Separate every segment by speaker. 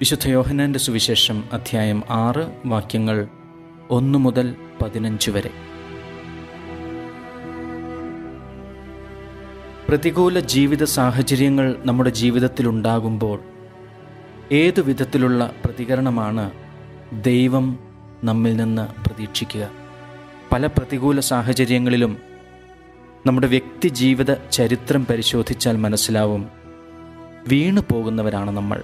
Speaker 1: വിശുദ്ധ യോഹനാന്റെ സുവിശേഷം അധ്യായം ആറ് വാക്യങ്ങൾ ഒന്ന് മുതൽ പതിനഞ്ച് വരെ. പ്രതികൂല ജീവിത സാഹചര്യങ്ങൾ നമ്മുടെ ജീവിതത്തിലുണ്ടാകുമ്പോൾ ഏതു വിധത്തിലുള്ള പ്രതികരണമാണ് ദൈവം നമ്മിൽ നിന്ന് പ്രതീക്ഷിക്കുക? പല പ്രതികൂല സാഹചര്യങ്ങളിലും നമ്മുടെ വ്യക്തി ജീവിത ചരിത്രം പരിശോധിച്ചാൽ മനസ്സിലാവും വീണു പോകുന്നവരാണ് നമ്മൾ.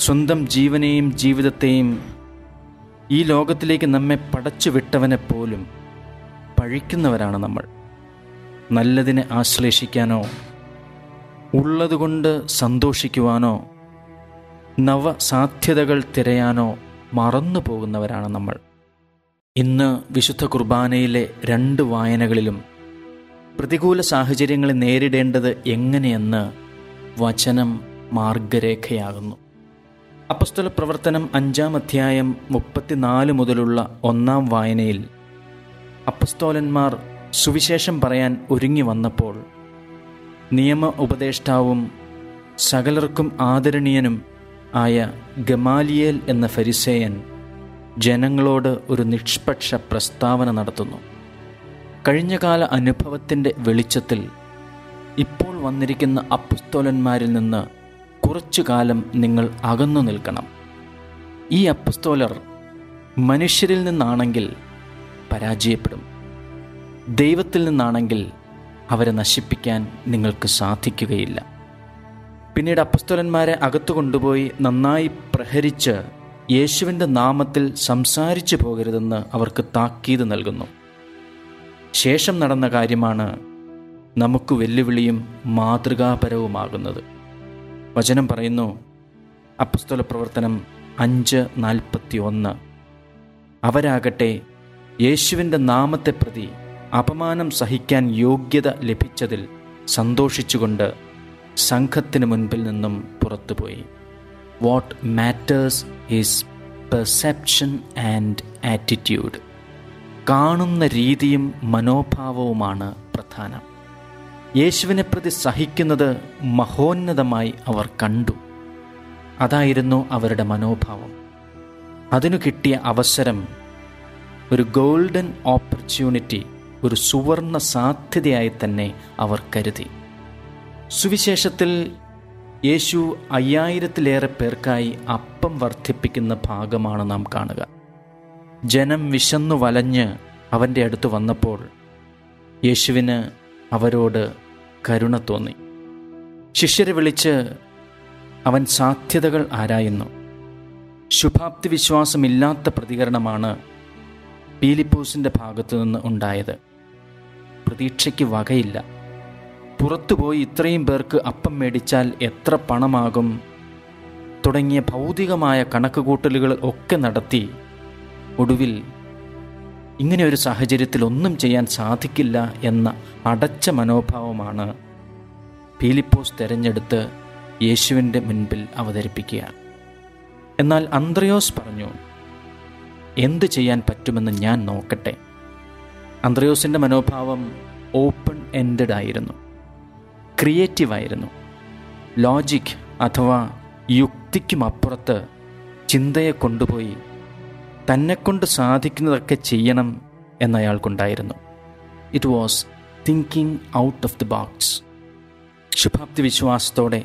Speaker 1: സ്വന്തം ജീവനെയും ജീവിതത്തെയും ഈ ലോകത്തിലേക്ക് നമ്മെ പടച്ചു വിട്ടവനെ പോലും പഴിക്കുന്നവരാണ് നമ്മൾ. നല്ലതിനെ ആശ്ലേഷിക്കാനോ ഉള്ളതുകൊണ്ട് സന്തോഷിക്കുവാനോ നവസാധ്യതകൾ തിരയാനോ മറന്നു പോകുന്നവരാണ് നമ്മൾ. ഇന്ന് വിശുദ്ധ കുർബാനയിലെ രണ്ട് വായനകളിലും പ്രതികൂല സാഹചര്യങ്ങളെ നേരിടേണ്ടത് എങ്ങനെയെന്ന് വചനം മാർഗരേഖയാകുന്നു. അപ്പസ്തല പ്രവർത്തനം അഞ്ചാം അധ്യായം മുപ്പത്തിനാല് മുതലുള്ള ഒന്നാം വായനയിൽ അപ്പസ്തോലന്മാർ സുവിശേഷം പറയാൻ ഒരുങ്ങി വന്നപ്പോൾ നിയമ ഉപദേഷ്ടാവും സകലർക്കും ആദരണീയനും ആയ ഗമാലിയേൽ എന്ന ഫരിസേയൻ ജനങ്ങളോട് ഒരു നിഷ്പക്ഷ പ്രസ്താവന നടത്തുന്നു. കഴിഞ്ഞകാല അനുഭവത്തിന്റെ വെളിച്ചത്തിൽ ഇപ്പോൾ വന്നിരിക്കുന്ന അപ്പസ്തോലന്മാരിൽ നിന്ന് കുറച്ചു കാലം നിങ്ങൾ അകന്നു നിൽക്കണം. ഈ അപ്പസ്തോലർ മനുഷ്യരിൽ നിന്നാണെങ്കിൽ പരാജയപ്പെടും. ദൈവത്തിൽ നിന്നാണെങ്കിൽ അവരെ നശിപ്പിക്കാൻ നിങ്ങൾക്ക് സാധിക്കുകയില്ല. പിന്നീട് അപ്പസ്തോലന്മാരെ അകത്തു കൊണ്ടുപോയി നന്നായി പ്രഹരിച്ച് യേശുവിന്റെ നാമത്തിൽ സംസാരിച്ചു പോകരുതെന്ന് അവർക്ക് താക്കീത് നൽകുന്നു. ശേഷം നടന്ന കാര്യമാണ് നമുക്ക് വെല്ലുവിളിയും മാതൃകാപരവുമാകുന്നത്. വചനം പറയുന്നു. അപ്പസ്തോല പ്രവർത്തനം അഞ്ച് നാൽപ്പത്തി ഒന്ന് അവരാകട്ടെ യേശുവിന്റെ നാമത്തെ പ്രതി അപമാനം സഹിക്കാൻ യോഗ്യത ലഭിച്ചതിൽ സന്തോഷിച്ചുകൊണ്ട് സംഘത്തിന് മുൻപിൽ നിന്നും പുറത്തുപോയി. What matters is perception and attitude കാണുന്ന രീതിയും മനോഭാവവുമാണ് പ്രധാനം. യേശുവിനെ പ്രതി സഹിക്കുന്നത് മഹോന്നതമായി അവർ കണ്ടു. അതായിരുന്നു അവരുടെ മനോഭാവം. അതിനു കിട്ടിയ അവസരം ഒരു ഗോൾഡൻ ഓപ്പർച്യൂണിറ്റി ഒരു സുവർണ സാധ്യതയായി തന്നെ അവർ കരുതി. സുവിശേഷത്തിൽ യേശു അയ്യായിരത്തിലേറെ പേർക്കായി അപ്പം വർദ്ധിപ്പിക്കുന്ന ഭാഗമാണ് നാം കാണുക. ജനം വിശന്നു വലഞ്ഞ് അവന്റെ അടുത്ത് വന്നപ്പോൾ യേശുവിന് അവരോട് കരുണ തോന്നി. ശിഷ്യരെ വിളിച്ച് അവൻ സാധ്യതകൾ ആരായുന്നു. ശുഭാപ്തി വിശ്വാസമില്ലാത്ത പ്രതികരണമാണ് പീലിപ്പോസിന്റെ ഭാഗത്തു നിന്ന് ഉണ്ടായത്. പ്രതീക്ഷയ്ക്ക് വകയില്ല. പുറത്തുപോയി ഇത്രയും പേർക്ക് അപ്പം മേടിച്ചാൽ എത്ര പണമാകും? തുടങ്ങിയ ഭൗതികമായ കണക്കുകൂട്ടലുകൾ ഒക്കെ നടത്തി ഒടുവിൽ ഇങ്ങനെ ഒരു സാഹചര്യത്തിൽ ഒന്നും ചെയ്യാൻ സാധിക്കില്ല എന്ന അടച്ച മനോഭാവമാണ് ഫിലിപ്പോസ് തെരഞ്ഞെടുത്ത് യേശുവിന്റെ മുൻപിൽ അവതരിപ്പിക്കുക. എന്നാൽ അന്ത്രയോസ് പറഞ്ഞു എന്ത് ചെയ്യാൻ പറ്റുമെന്ന് ഞാൻ നോക്കട്ടെ. അന്ത്രയോസിന്റെ മനോഭാവം ഓപ്പൺ എൻഡഡ് ആയിരുന്നു. ക്രിയേറ്റീവ് ആയിരുന്നു. ലോജിക് അഥവാ യുക്തിക്കുമപ്പുറത്ത് ചിന്തയെ കൊണ്ടുപോയി തന്നെക്കൊണ്ട് സാധിക്കുന്നതൊക്കെ ചെയ്യണം എന്നയാൾക്കുണ്ടായിരുന്നു. It was thinking out of the box ശുഭാപ്തി വിശ്വാസത്തോടെ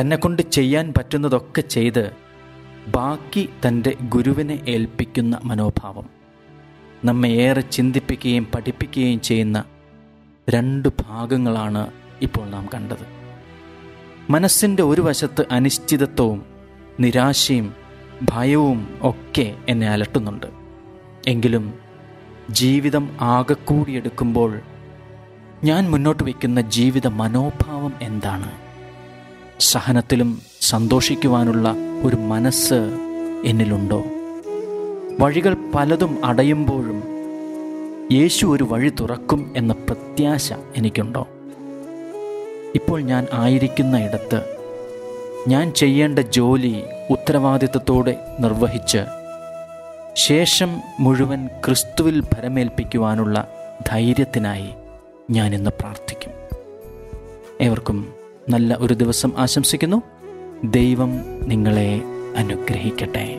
Speaker 1: തന്നെക്കൊണ്ട് ചെയ്യാൻ പറ്റുന്നതൊക്കെ ചെയ്ത് ബാക്കി തന്റെ ഗുരുവിനെ ഏൽപ്പിക്കുന്ന മനോഭാവം നമ്മെ ഏറെ ചിന്തിപ്പിക്കുകയും പഠിപ്പിക്കുകയും ചെയ്യുന്ന രണ്ട് ഭാഗങ്ങളാണ് ഇപ്പോൾ നാം കണ്ടത്. മനസ്സിന്റെ ഒരു വശത്ത് അനിശ്ചിതത്വവും നിരാശയും ഭയവും ഒക്കെ എന്നെ അലട്ടുന്നുണ്ട്. എങ്കിലും ജീവിതം ആകെക്കൂടിയെടുക്കുമ്പോൾ ഞാൻ മുന്നോട്ട് വയ്ക്കുന്ന ജീവിത മനോഭാവം എന്താണ്?
Speaker 2: സഹനത്തിലും സന്തോഷിക്കുവാനുള്ള ഒരു മനസ്സ് എന്നിലുണ്ടോ? വഴികൾ പലതും അടയുമ്പോഴും യേശു ഒരു വഴി തുറക്കും എന്ന പ്രത്യാശ എനിക്കുണ്ടോ? ഇപ്പോൾ ഞാൻ ആയിരിക്കുന്ന ഇടത്ത് ഞാൻ ചെയ്യേണ്ട ജോലി ഉത്തരവാദിത്തത്തോടെ നിർവഹിച്ച് ശേഷം മുഴുവൻ ക്രിസ്തുവിൽ ഭരമേൽപ്പിക്കുവാനുള്ള ധൈര്യത്തിനായി ഞാൻ ഇന്ന് പ്രാർത്ഥിക്കും. ഏവർക്കും നല്ല ഒരു ദിവസം ആശംസിക്കുന്നു. ദൈവം നിങ്ങളെ അനുഗ്രഹിക്കട്ടെ.